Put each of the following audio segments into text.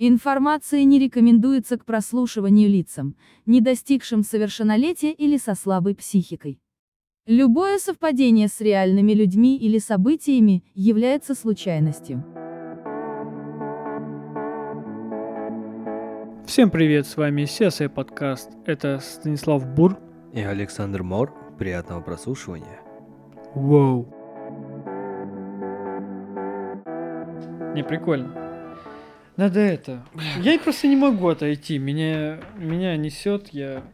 Информация не рекомендуется к прослушиванию лицам, не достигшим совершеннолетия или со слабой психикой. Любое совпадение с реальными людьми или событиями является случайностью. Всем привет, с вами CSA подкаст. Это Станислав Бур. И Александр Мор. Приятного прослушивания. Вау. Не, прикольно. Надо это. Я просто не могу отойти. Меня, меня несет, я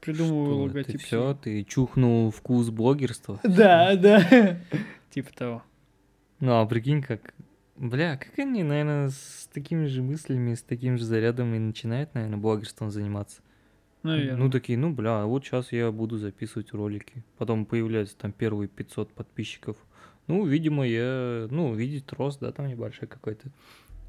придумываю Что, логотип. Ты все, ты чухнул вкус блогерства? Да, да. Типа того. Ну, а прикинь, как... Бля, как они, наверное, с такими же мыслями, с таким же зарядом и начинают, наверное, блогерством заниматься. Наверное. Ну, такие, ну, бля, вот сейчас я буду записывать ролики. Потом появляются там первые 500 подписчиков. Ну, видимо, я, ну, видит рост, да, там небольшой какой-то.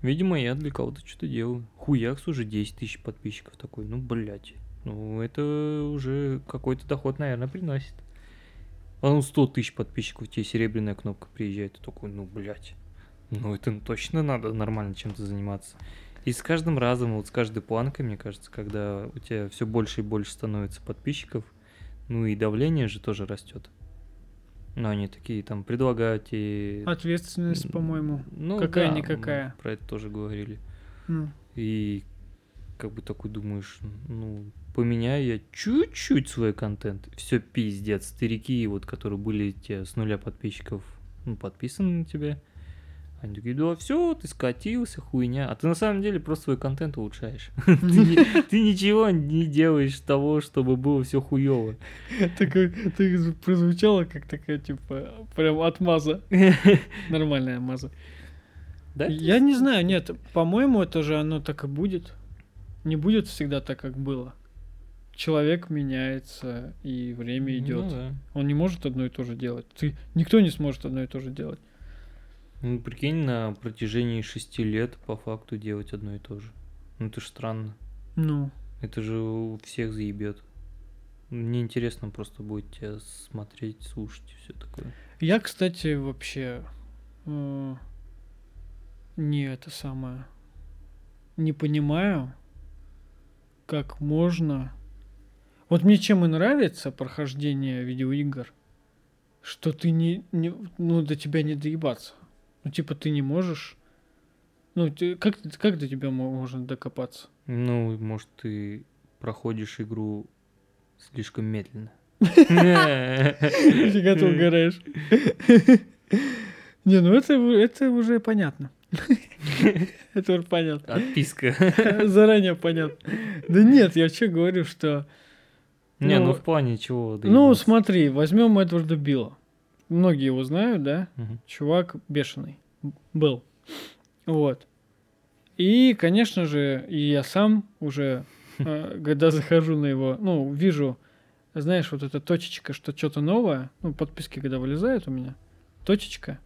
Видимо, я для кого-то что-то делаю. Хуякс уже 10 тысяч подписчиков такой, ну, блядь. Ну, это уже какой-то доход, наверное, приносит. Потом 100 тысяч подписчиков, тебе серебряная кнопка приезжает, ты такой, ну, блядь. Ну, это точно надо нормально чем-то заниматься. И с каждым разом, вот с каждой планкой, мне кажется, когда у тебя все больше и больше становится подписчиков, ну и давление же тоже растет. Ну, они такие там предлагают и... Ответственность, по-моему. Ну, Какая-никакая. мы Про это тоже говорили. Ну, И как бы такой думаешь, ну, поменяю я чуть-чуть свой контент. Все пиздец. Старики, вот, которые были те с нуля подписчиков, ну, подписаны на тебя. Они такие, да все, ты скатился, хуйня. А ты на самом деле просто свой контент улучшаешь. Ты ничего не делаешь того, чтобы было все хуево. ты прозвучало как такая, типа, прям отмаза. Нормальная маза. Да? Я не знаю, нет, по-моему, это же оно так и будет. Не будет всегда так, как было. Человек меняется, и время идет. Ну да. Он не может одно и то же делать. Ты, никто не сможет одно и то же делать. Ну, прикинь, на протяжении шести лет по факту делать одно и то же. Ну, это ж странно. Ну, Это же у всех заебет. Мне интересно просто будет тебя смотреть, слушать и все такое. я, кстати, вообще э, не это самое. Не понимаю, как можно. Вот мне чем и нравится прохождение видеоигр, что ты не, не ну до тебя не доебаться. Ну типа ты не можешь. Ну ты, как как до тебя мо- можно докопаться? Ну, может, ты проходишь игру слишком медленно. Нифига ты угораешь. Не, ну это, это уже понятно. Это уже понятно. Отписка. Заранее понятно. Да нет, я что говорю, что... Не, Ну, ну в плане чего? Ну, смотри, возьмем Эдварда Билла. Многие его знают, да? Мгм. Чувак бешеный был. Вот. И, конечно же, и я сам уже, э, когда захожу на его, ну, вижу, знаешь, вот эта точечка, что что-то новое, ну, подписки, когда вылезают у меня, точечка,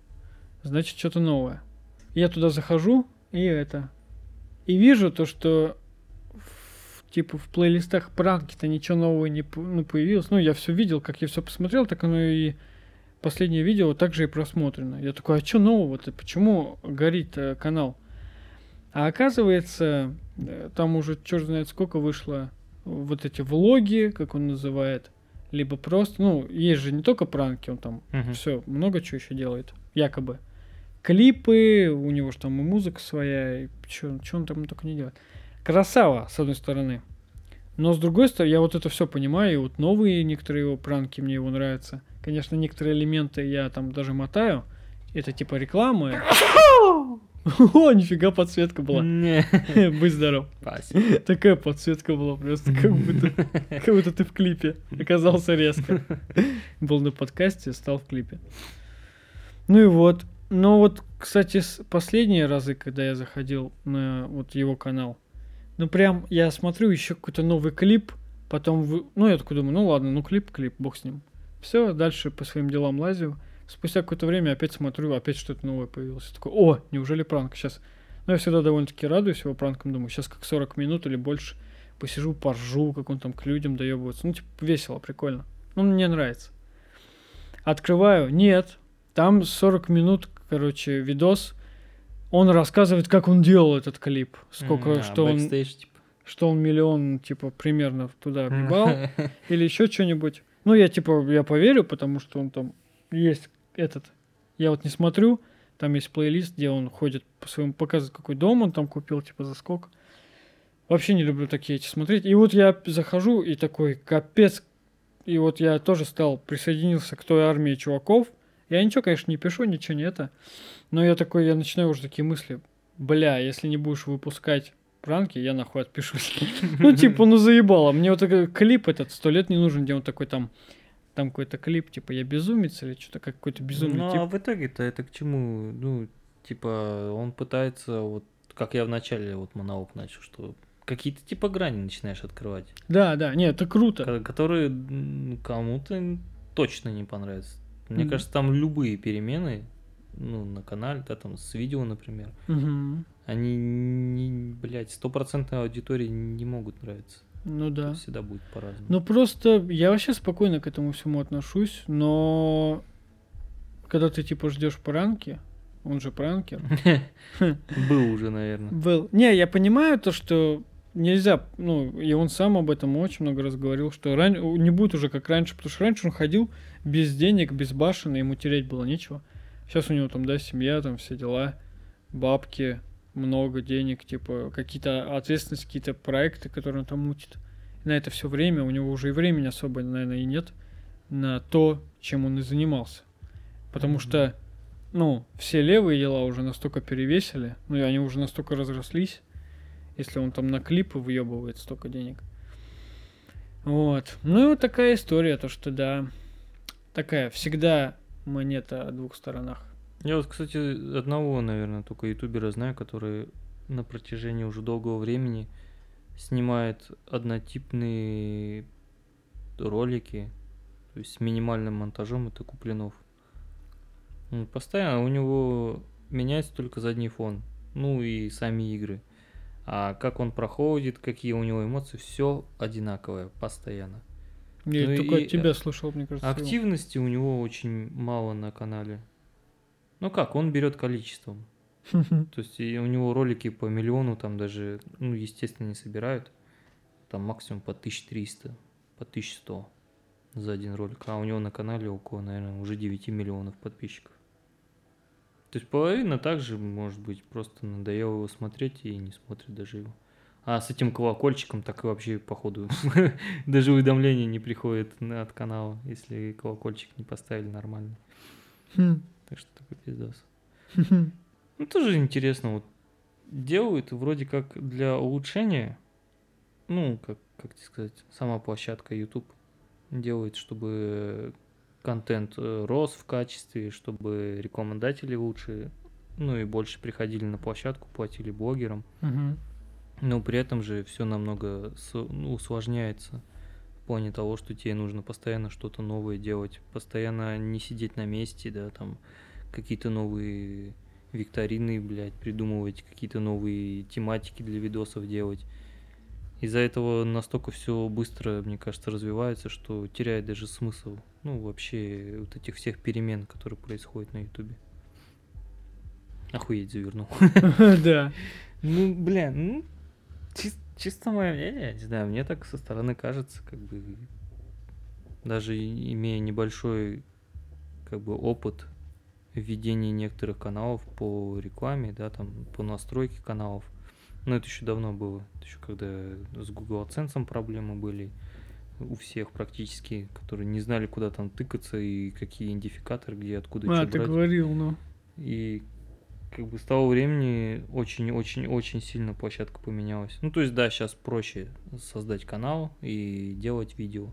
значит, что-то новое. Я туда захожу, и это, и вижу то, что в- типа в плейлистах пранки-то ничего нового не ну, появилось. Ну, я все видел, как я все посмотрел, так оно и последнее видео также и просмотрено. Я такой, а что нового-то? Почему горит э, канал? А оказывается, э, там уже черт знает сколько вышло вот эти влоги, как он называет, либо просто, ну, есть же не только пранки, он там Мгм. все, много чего еще делает, якобы. Клипы, у него же там и музыка своя, и что он там только не делает. Красава, с одной стороны. Но с другой стороны, я вот это все понимаю, и вот новые некоторые его пранки мне его нравятся. Конечно, некоторые элементы я там даже мотаю. Это типа рекламы. О, нифига подсветка была. Не. Будь здоров. Спасибо. Такая подсветка была просто, как будто, как будто ты в клипе. Оказался резко. Был на подкасте, стал в клипе. Ну и вот. Но вот, кстати, с- последние разы, когда я заходил на вот его канал, ну прям я смотрю еще какой-то новый клип, потом, вы... ну я такой думаю, ну ладно, ну клип, клип, бог с ним. Все, дальше по своим делам лазю. Спустя какое-то время опять смотрю, опять что-то новое появилось. Я такой, о, неужели пранк? Сейчас Ну, я всегда довольно-таки радуюсь его пранкам, думаю, сейчас как 40 минут или больше посижу, поржу, как он там к людям доебывается. Ну, типа, весело, прикольно. Ну, мне нравится. Открываю, нет, там 40 минут, короче, видос, он рассказывает, как он делал этот клип. Сколько, а, что он типа. что он миллион, типа, примерно туда въебал, или еще что-нибудь. Ну, я, типа, я поверю, потому что он там есть этот... Я вот не смотрю, там есть плейлист, где он ходит по своему, показывает, какой дом он там купил, типа, за сколько. Вообще не люблю такие эти смотреть. И вот я захожу и такой, капец. И вот я тоже стал, присоединился к той армии чуваков. Я ничего, конечно, не пишу, ничего не это. Но я такой, я начинаю уже такие мысли. Бля, если не будешь выпускать пранки, я нахуй отпишусь. Ну, типа, ну заебало. Мне вот такой клип этот сто лет не нужен, где он такой там, там какой-то клип, типа, я безумец или что-то, как какой-то безумный Ну, тип. а в итоге-то это к чему? Ну, типа, он пытается, вот, как я вначале вот монолог начал, что какие-то типа грани начинаешь открывать, Да, да, нет, это круто. ко- которые кому-то точно не понравятся. Мне Мгм. кажется, там любые перемены, ну, на канале, да, там, с видео, например, Мгм. они, не, блядь, стопроцентной аудитории не могут нравиться. Ну да. Всегда будет по-разному. Ну просто я вообще спокойно к этому всему отношусь, но когда ты типа ждешь пранки, он же пранкер. Был уже, наверное. Был. Не, я понимаю то, что нельзя, ну, и он сам об этом очень много раз говорил, что ран... не будет уже как раньше, потому что раньше он ходил без денег, без башен, ему терять было нечего. Сейчас у него там, да, семья, там все дела, бабки, много денег, типа, какие-то ответственности, какие-то проекты, которые он там мутит. И на это все время, у него уже и времени особо, наверное, и нет на то, чем он и занимался. Потому Мгм. что, ну, все левые дела уже настолько перевесили, ну, и они уже настолько разрослись, если он там на клипы выебывает столько денег. Вот. Ну и вот такая история, то что да, такая всегда монета о двух сторонах. Я вот, кстати, одного, наверное, только ютубера знаю, который на протяжении уже долгого времени снимает однотипные ролики, то есть с минимальным монтажом, это Куплинов. Он Постоянно у него меняется только задний фон, ну и сами игры. А как он проходит, какие у него эмоции, все одинаковое, постоянно. Я Ну только и, от тебя э, слышал, мне кажется. его. Активности у него очень мало на канале. Ну как, он берет количеством. То есть и у него ролики по миллиону там даже, ну, естественно, не собирают. Там максимум по 1300, по 1100 за один ролик. А у него на канале около, наверное, уже 9 миллионов подписчиков. То есть половина также, может быть, просто надоело его смотреть и не смотрит даже его. А с этим колокольчиком так и вообще, походу, даже уведомления не приходят от канала, если колокольчик не поставили нормально. Хм. Так что такой пиздос. Ну, тоже интересно, вот делают вроде как для улучшения, ну, как, как тебе сказать, сама площадка YouTube делает, чтобы контент э, рос в качестве, чтобы рекламодатели лучше, ну и больше приходили на площадку, платили блогерам. Мгм. Но при этом же все намного ну, усложняется в плане того, что тебе нужно постоянно что-то новое делать, постоянно не сидеть на месте, да, там какие-то новые викторины, блядь, придумывать, какие-то новые тематики для видосов делать. Из-за этого настолько все быстро, мне кажется, развивается, что теряет даже смысл. Ну, вообще, вот этих всех перемен, которые происходят на Ютубе. Охуеть завернул. Да. Ну, бля, ну, чис- чисто мое мнение, не знаю, мне так со стороны кажется, как бы, даже имея небольшой, как бы, опыт введения некоторых каналов по рекламе, да, там, по настройке каналов, но это еще давно было, это еще когда с Google AdSense проблемы были у всех практически, которые не знали, куда там тыкаться и какие идентификаторы, где, откуда А, ты брать. говорил, ну. И как бы с того времени очень-очень-очень сильно площадка поменялась. Ну, то есть, да, сейчас проще создать канал и делать видео.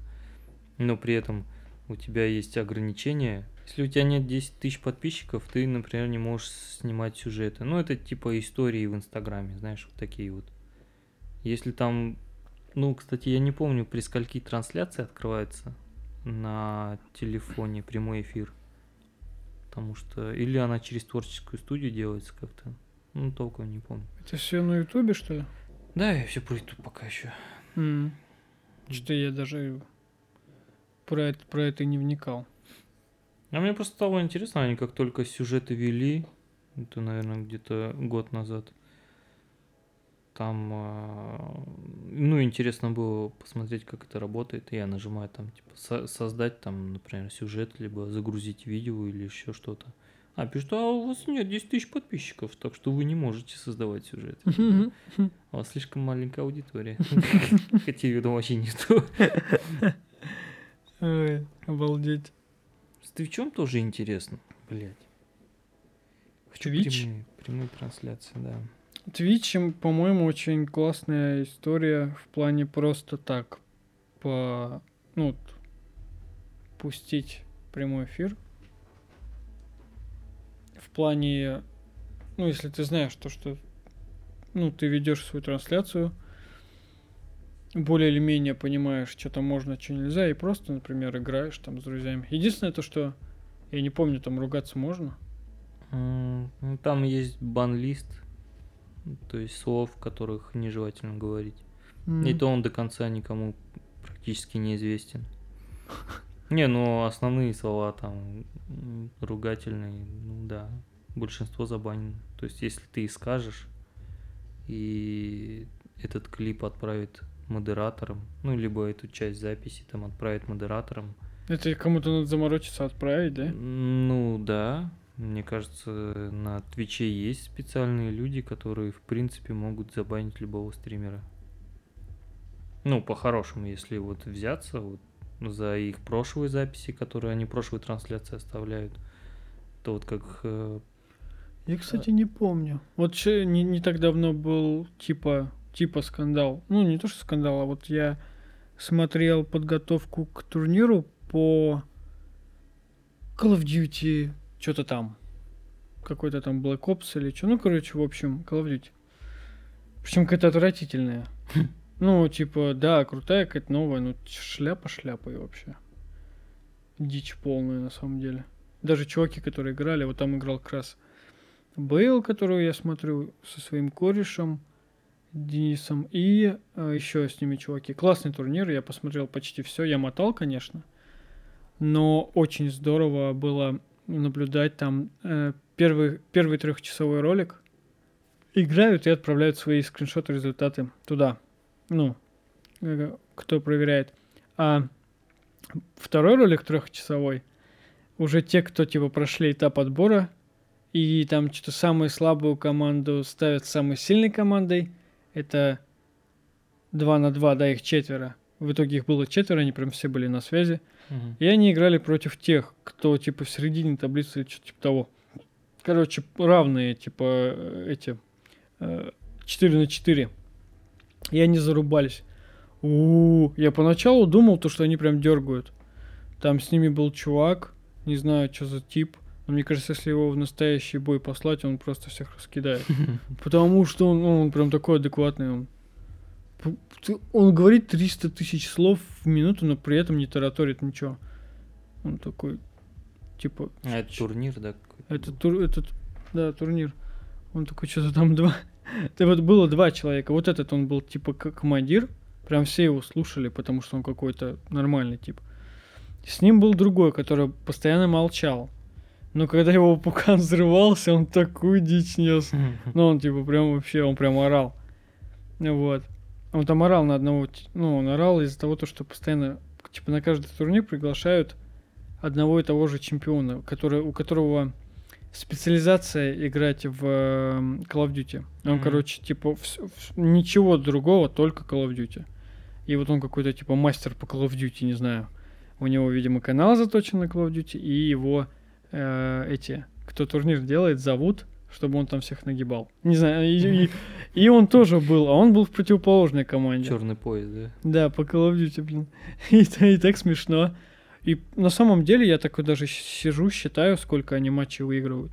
Но при этом у тебя есть ограничения. Если у тебя нет 10 тысяч подписчиков, ты, например, не можешь снимать сюжеты. Ну, это типа истории в Инстаграме, знаешь, вот такие вот. Если там... Ну, кстати, я не помню, при скольки трансляции открывается на телефоне прямой эфир. Потому что... Или она через творческую студию делается как-то. Ну, толком не помню. Это все на Ютубе, что ли? Да, я все про YouTube пока еще. Что-то я даже про это, про это не вникал. А мне просто стало интересно, они как только сюжеты вели, Это, наверное, где-то год назад. Там, а, ну, интересно было посмотреть, как это работает. Я нажимаю там, типа, со- создать там, например, сюжет, либо загрузить видео или еще что-то. А пишут, а у вас нет 10 тысяч подписчиков, так что вы не можете создавать сюжет. Типа, У вас слишком маленькая аудитория. Хотя ее там вообще нету. Ой, Твичом тоже интересно, блядь. Хочу Твич? прямые, прямые трансляции, да. Twitch, по-моему, очень классная история в плане просто так по, ну, пустить прямой эфир. В плане, ну, если ты знаешь то, что, ну, ты ведешь свою трансляцию, более или менее понимаешь, что там можно, что нельзя, и просто, например, играешь там с друзьями. Единственное то, что я не помню, там ругаться можно. Ну, Там есть бан-лист, то есть слов, которых нежелательно говорить. И М. то он до конца никому практически неизвестен. Не, ну основные слова там ругательные, ну да, большинство забанено. То есть если ты и скажешь, и этот клип отправит модераторам, ну либо эту часть записи там отправит модераторам, Это кому-то надо заморочиться отправить, да? ну да, мне кажется, на Твиче есть специальные люди, которые, в принципе, могут забанить любого стримера. Ну, по-хорошему, если вот взяться вот за их прошлые записи, которые они прошлые трансляции оставляют, то вот как... э, Я, кстати, не помню. Вот че- не, не так давно был типа, типа скандал. Ну, не то, что скандал, а вот я смотрел подготовку к турниру по Call of Duty, что-то там. Какой-то там Black Ops или что. Ну, короче, в общем, Call of Duty. Причем какая-то отвратительная. Ну, типа, да, крутая какая-то новая, но шляпа шляпой вообще. Дичь полная, на самом деле. Даже чуваки, которые играли, вот там играл как раз Бейл, которую я смотрю со своим корешем Денисом, и еще с ними чуваки. Классный турнир, я посмотрел почти все. Я мотал, конечно, но очень здорово было наблюдать там э, первый, первый трехчасовой ролик. Играют и отправляют свои скриншоты, результаты туда. Ну, э, кто проверяет. А второй ролик трехчасовой уже те, кто типа прошли этап отбора, и там что-то самую слабую команду ставят самой сильной командой. Это 2 на 2, да, их четверо. В итоге их было четверо, они прям все были на связи. мгм. И они играли против тех, кто типа в середине таблицы или что-то типа того. Короче, равные, типа, э, эти э, 4 на 4. И они зарубались. у Я поначалу думал, то, что они прям дергают. Там с ними был чувак, не знаю, что за тип. Но мне кажется, если его в настоящий бой послать, он просто всех раскидает. Потому что он, он прям такой адекватный. Он, он говорит 300 тысяч слов в минуту, но при этом не тараторит ничего. Он такой, типа... А это турнир, да? Это тур, этот, да, турнир. Он такой, что-то там два... Это вот было два человека. Вот этот он был типа как командир. Прям все его слушали, потому что он какой-то нормальный тип. С ним был другой, который постоянно молчал. Но когда его пукан взрывался, он такую дичь нес. Ну, он типа прям вообще, он прям орал. Вот. Он там орал на одного, ну, он орал из-за того, то, что постоянно, типа, на каждый турнир приглашают одного и того же чемпиона, который, у которого специализация играть в э, Call of Duty. Он, Мгм. короче, типа, вс- вс- ничего другого, только Call of Duty. И вот он какой-то, типа, мастер по Call of Duty, не знаю. У него, видимо, канал заточен на Call of Duty, и его э, эти, кто турнир делает, зовут, чтобы он там всех нагибал. Не знаю, и, и- и он тоже был, а он был в противоположной команде. Черный поезд, да? Да, по Call of Duty, блин. И, и так смешно. И на самом деле я такой даже сижу, считаю, сколько они матчей выигрывают.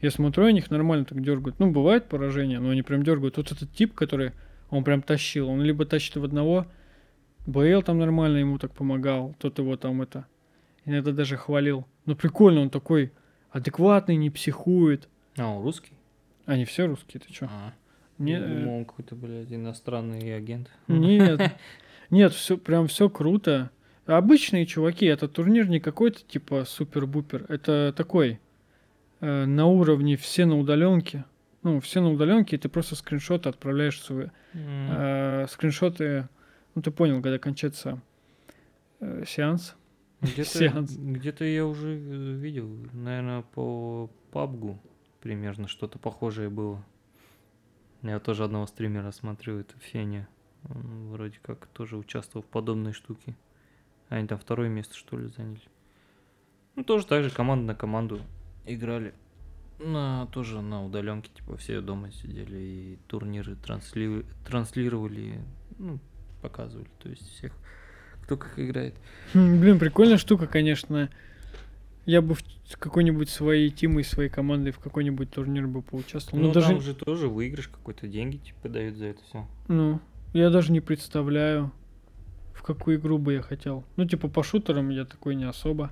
Я смотрю, они их нормально так дергают. Ну, бывает поражение, но они прям дергают. Вот этот тип, который он прям тащил, он либо тащит в одного, Бейл там нормально ему так помогал, тот его там это, иногда даже хвалил. Ну, прикольно, он такой адекватный, не психует. А, он русский? Они все русские, ты чё? А, Не, э, думал, он какой-то, блядь, иностранный агент. Нет, нет, все прям все круто. Обычные чуваки, это турнир не какой-то типа супер-бупер, это такой э, на уровне все на удаленке. Ну, все на удаленке, и ты просто скриншоты отправляешь свои. М. э, скриншоты, ну ты понял, когда кончается э, сеанс. Где-то, Сеанс. где-то я уже э, видел, наверное, по пабгу примерно что-то похожее было. Я тоже одного стримера смотрю, это Феня. Он вроде как тоже участвовал в подобной штуке. Они там второе место, что ли, заняли. Ну, тоже так же команда на команду играли. На, тоже на удаленке, типа, все дома сидели и турниры трансли- транслировали, ну, показывали, то есть всех, кто как играет. Хм, Блин, прикольная штука, конечно. Я бы в какой-нибудь своей тимой, своей командой в какой-нибудь турнир бы поучаствовал. Ну, Ну, даже, там же тоже выигрыш какой-то, деньги типа дают за это все. ну, я даже не представляю, в какую игру бы я хотел. Ну, типа, по шутерам я такой не особо.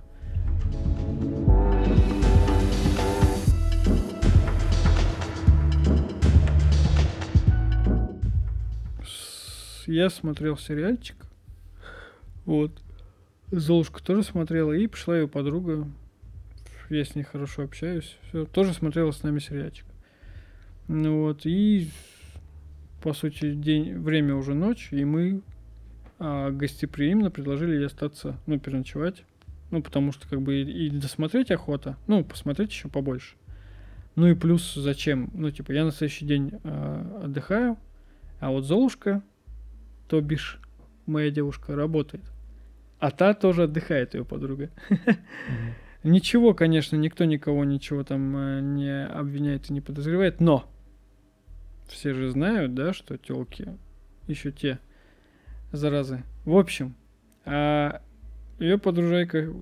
Я смотрел сериальчик. Вот. Золушка тоже смотрела, и пришла ее подруга. Я с ней хорошо общаюсь. Все, тоже смотрела с нами сериальчик. Ну вот, и по сути, день, время уже ночь, и мы а, гостеприимно предложили ей остаться, ну, переночевать. Ну, потому что, как бы, и, и досмотреть охота, ну, посмотреть еще побольше. Ну и плюс зачем? Ну, типа, я на следующий день а, отдыхаю, а вот Золушка, то бишь, моя девушка, работает. А та тоже отдыхает, ее подруга. Ничего, конечно, никто никого ничего там э, не обвиняет и не подозревает, но все же знают, да, что телки еще те заразы. В общем, а ее подружайка э,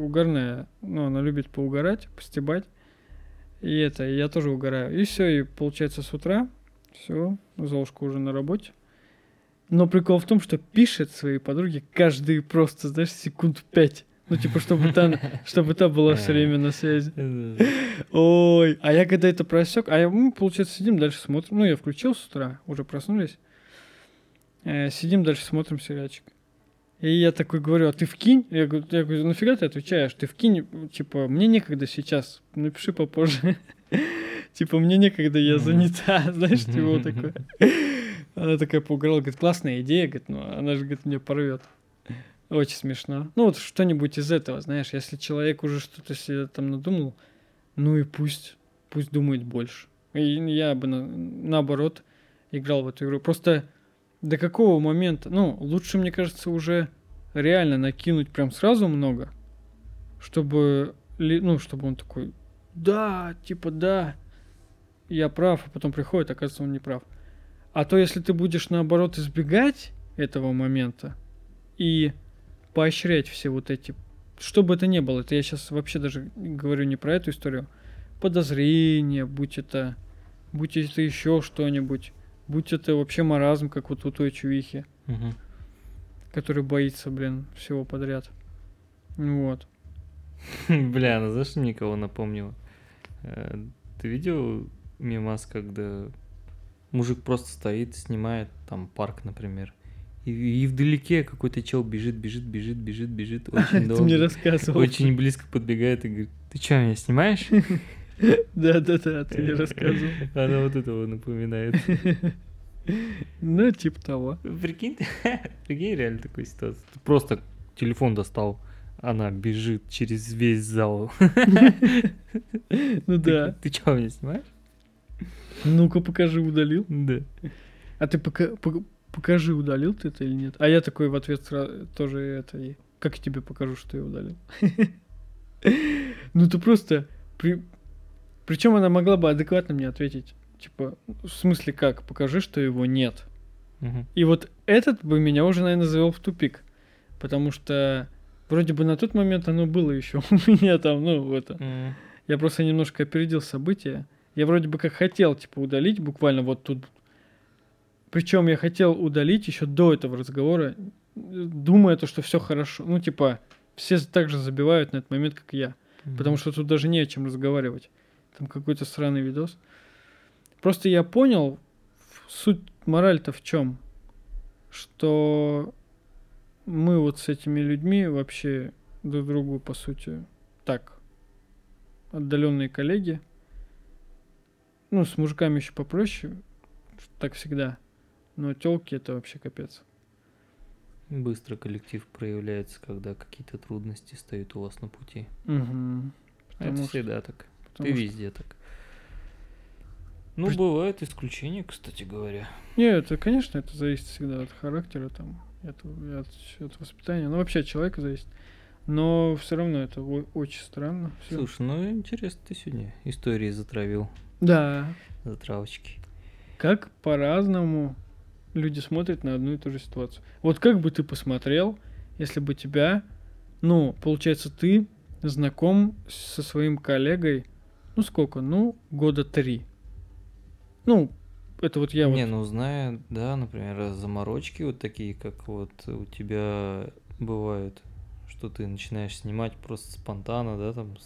угарная, ну, она любит поугарать, постебать. И это, и я тоже угораю. И все, и получается с утра, все, Золушка уже на работе. Но прикол в том, что пишет своей подруге каждые просто, знаешь, секунд пять. Ну, типа, чтобы та, чтобы та была все время на связи. Ой, а я когда это просек, а я, мы, получается, сидим дальше смотрим. Ну, я включил с утра, уже проснулись. Э, сидим дальше смотрим сериальчик. И я такой говорю, а ты вкинь? Я говорю, я говорю, нафига ты отвечаешь? Ты вкинь, типа, мне некогда сейчас, напиши попозже. Типа, мне некогда, я занята, знаешь, типа вот такое. Она такая поугарала, говорит, классная идея, говорит, но она же, говорит, меня порвет. Очень смешно. Ну, вот что-нибудь из этого, знаешь, если человек уже что-то себе там надумал, ну и пусть, пусть думает больше. И я бы на- наоборот играл в эту игру. Просто до какого момента, ну, лучше, мне кажется, уже реально накинуть прям сразу много, чтобы, ну, чтобы он такой, да, типа, да, я прав, а потом приходит, оказывается, он не прав. А то, если ты будешь, наоборот, избегать этого момента и поощрять все вот эти, что бы это ни было, это я сейчас вообще даже говорю не про эту историю, подозрения, будь это, будь это еще что-нибудь, будь это вообще маразм, как вот у той чувихи, Мгм. который боится, блин, всего подряд. Вот. Бля, ну знаешь, что мне кого напомнило? Э, Ты видел мимас, когда мужик просто стоит, снимает там парк, например, и, и вдалеке какой-то чел бежит, бежит, бежит, бежит, бежит, очень Ты мне долго, рассказывал. очень близко подбегает и говорит, ты что, меня снимаешь? Да-да-да, ты мне рассказывал. Она вот этого напоминает. Ну, типа того. Прикинь, прикинь, реально такой ситуация. Ты просто телефон достал, она бежит через весь зал. Ну да. Ты что, меня снимаешь? Ну-ка покажи, удалил. Да. А ты пока- пок- покажи, удалил ты это или нет. А я такой в ответ сра- тоже это, и как я тебе покажу, что я удалил. Ну ты просто... Причем она могла бы адекватно мне ответить. Типа, в смысле как? Покажи, что его нет. И вот этот бы меня уже, наверное, завел в тупик. Потому что вроде бы на тот момент оно было еще у меня там, ну, это. Я просто немножко опередил события. Я вроде бы как хотел, типа, удалить буквально вот тут. Причем я хотел удалить еще до этого разговора, думая то, что все хорошо. Ну, типа, все так же забивают на этот момент, как я. Потому что тут даже не о чем разговаривать. Там какой-то сраный видос. Просто я понял, суть мораль-то в чем? Что мы вот с этими людьми вообще друг другу, по сути, так, отдаленные коллеги. Ну, с мужиками еще попроще, так всегда. Но телки это вообще капец. Быстро коллектив проявляется, когда какие-то трудности стоят у вас на пути. Угу. Это Потому что- всегда так. потому Ты что- везде так. Ну, Пред- бывают исключения, кстати говоря. Не, это, конечно, это зависит всегда от характера, там, от, от, от воспитания. Ну, вообще от человека зависит. Но все равно это очень странно. всё. Слушай, ну интересно, ты сегодня истории затравил. Да. Затравочки. Как по-разному люди смотрят на одну и ту же ситуацию. Вот как бы ты посмотрел, если бы тебя, ну, получается, ты знаком со своим коллегой, ну, сколько? Ну, года три. Ну, это вот я Не, вот... ну зная, да, например, заморочки вот такие, как вот у тебя бывают, что ты начинаешь снимать просто спонтанно, да, там,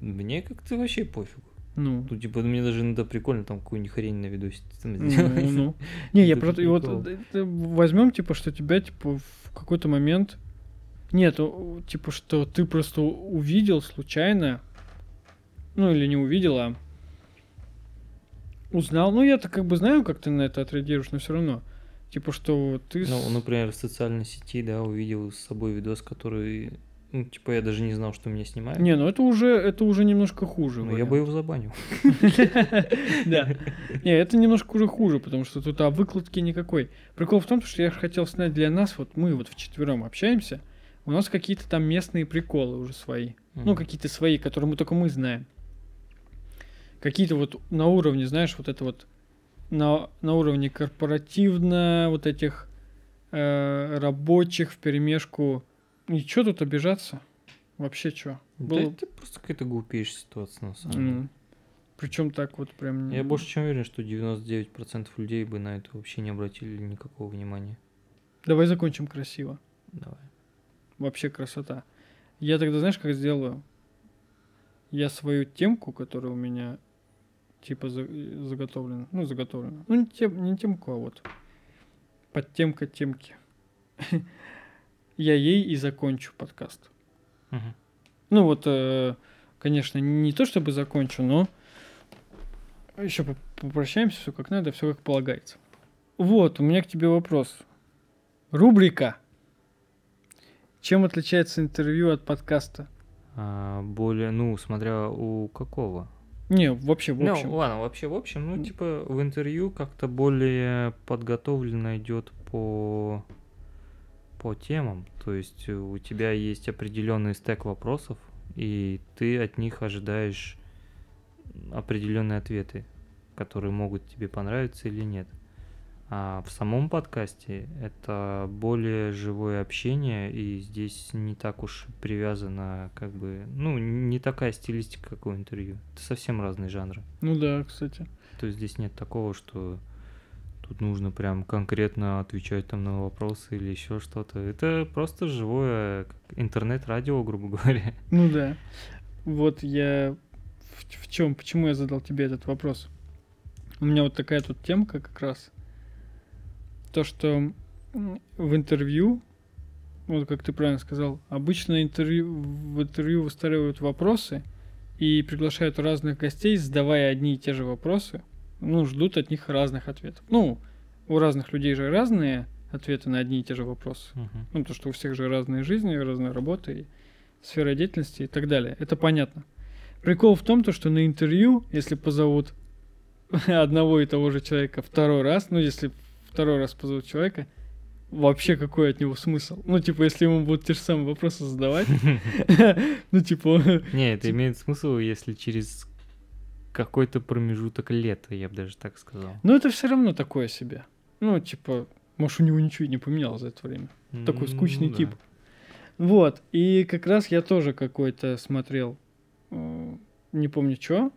мне как-то вообще пофигу. Ну, Ну, типа, мне даже иногда прикольно там какую-нибудь хрень на видосе там Ну, ну. Не, я просто... вот возьмем, типа, что тебя, типа, в какой-то момент... Нет, типа, что ты просто увидел случайно, ну, или не увидел, а узнал. Ну, я-то как бы знаю, как ты на это отреагируешь, но все равно. Типа, что ты... Ну, например, в социальной сети, да, увидел с собой видос, который, ну, типа, я даже не знал, что меня снимают. Не, ну это уже, это уже немножко хуже. Ну, я бы его забанил. Да. Не, это немножко уже хуже, потому что тут а выкладки никакой. Прикол в том, что я хотел снять для нас, вот мы вот вчетвером общаемся, у нас какие-то там местные приколы уже свои. Ну, какие-то свои, которые мы только мы знаем. Какие-то вот на уровне, знаешь, вот это вот на, на уровне корпоративно, вот этих э, рабочих в перемешку. И что тут обижаться? Вообще что? Да это просто какая-то глупейшая ситуация, на самом деле. Причем так вот прям... Я больше чем уверен, что 99% людей бы на это вообще не обратили никакого внимания. Давай закончим красиво. Давай. Вообще красота. Я тогда, знаешь, как сделаю? Я свою темку, которая у меня типа за- заготовлена, ну, заготовлена. Ну, не, тем, не темку, а вот подтемка темки. Я ей и закончу подкаст. Мгм. Ну вот, э, конечно, не то чтобы закончу, но еще попрощаемся, все как надо, все как полагается. Вот, у меня к тебе вопрос. Рубрика. Чем отличается интервью от подкаста? А, более, ну, смотря у какого. Не, вообще, в общем. Ну, ладно, вообще в общем, ну, типа, в интервью как-то более подготовленно идет по по темам. То есть э, у тебя есть определенный стек вопросов, и ты от них ожидаешь определенные ответы, которые могут тебе понравиться или нет. А в самом подкасте это более живое общение, и здесь не так уж привязано, как бы, ну, не такая стилистика, как у интервью. Это совсем разные жанры. Ну да, кстати. То есть здесь нет такого, что тут нужно прям конкретно отвечать там на вопросы или еще что-то. Это просто живое интернет-радио, грубо говоря. Ну да. Вот я в, чем, почему я задал тебе этот вопрос? У меня вот такая тут темка как раз. То, что в интервью, вот как ты правильно сказал, обычно интервью, в интервью выстраивают вопросы и приглашают разных гостей, задавая одни и те же вопросы, ну, ждут от них разных ответов. Ну, у разных людей же разные ответы на одни и те же вопросы. Мгм. Ну, то, что у всех же разные жизни, разные работы, и сфера деятельности и так далее. Это понятно. Прикол в том, то, что на интервью, если позовут одного и того же человека второй раз, ну, если второй раз позовут человека, вообще какой от него смысл? Ну, типа, если ему будут те же самые вопросы задавать, ну, типа, Не, это имеет смысл, если через какой-то промежуток лета, я бы даже так сказал. ну, это все равно такое себе. Ну, типа, может, у него ничего и не поменялось за это время. Такой Ну скучный да. тип. Вот, и как раз я тоже какой-то смотрел, э, не помню что.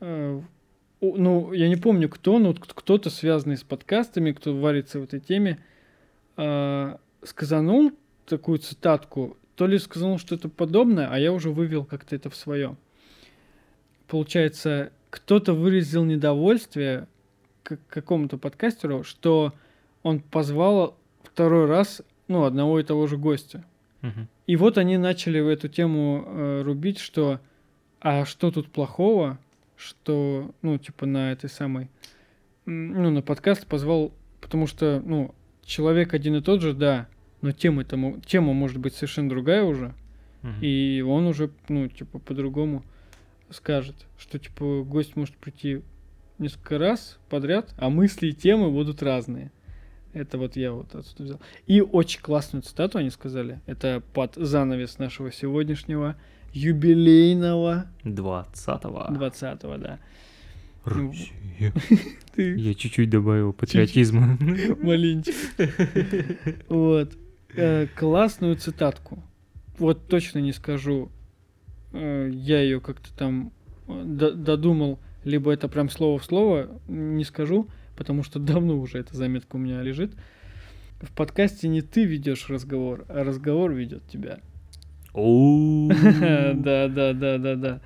Ну, я не помню кто, но кто-то связанный с подкастами, кто варится в этой теме, э, сказанул такую цитатку, то ли сказал что-то подобное, а я уже вывел как-то это в свое. Получается, кто-то выразил недовольствие к какому-то подкастеру, что он позвал второй раз, ну, одного и того же гостя. Мгм. И вот они начали в эту тему э, рубить, что а что тут плохого, что, ну, типа, на этой самой, ну, на подкаст позвал, потому что, ну, человек один и тот же, да, но тема, тому, тема может быть совершенно другая уже, Мгм. и он уже, ну, типа, по-другому скажет, что, типа, гость может прийти несколько раз подряд, а мысли и темы будут разные. Это вот я вот отсюда взял. И очень классную цитату они сказали. Это под занавес нашего сегодняшнего юбилейного 20-го. 20-го, да. Россия. Ты Я чуть-чуть добавил патриотизма. маленечко. Вот. Э, Классную цитатку. Вот точно не скажу. Э, Я ее как-то там э, додумал, либо это прям слово в слово, не скажу, потому что давно уже эта заметка у меня лежит. В подкасте не ты ведешь разговор, а разговор ведет тебя. Да, да, да, да, да.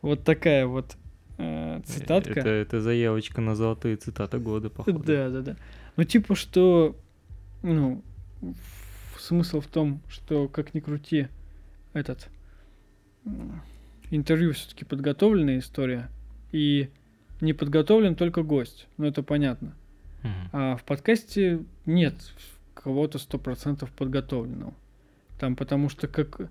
Вот такая вот э, цитатка. Это, это заявочка на золотые цитаты года, походу. Да, да, да. Ну, типа, что, ну, смысл в том, что, как ни крути, этот интервью все-таки подготовленная история, и не подготовлен только гость, ну, это понятно. Мгм. А в подкасте нет кого-то сто процентов подготовленного. Там, потому что как,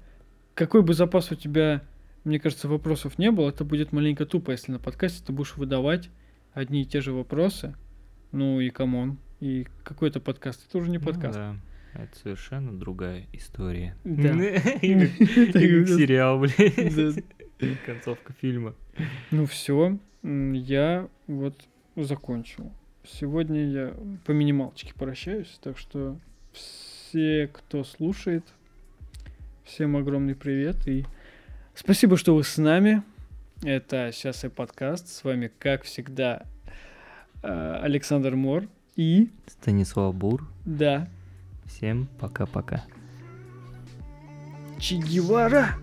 какой бы запас у тебя, мне кажется, вопросов не было, это будет маленько тупо, если на подкасте ты будешь выдавать одни и те же вопросы. Ну и come on. И какой-то подкаст, это уже не Ну подкаст. да, это совершенно другая история. Да. Сериал, блин. Да. Концовка фильма. Ну все, я вот закончил. Сегодня я по минималочке прощаюсь, так что все, кто слушает, всем огромный привет и спасибо, что вы с нами. Это сейчас и подкаст. С вами, как всегда, э, Александр Мор и Станислав Бур. да, Всем пока-пока. Че Гевара.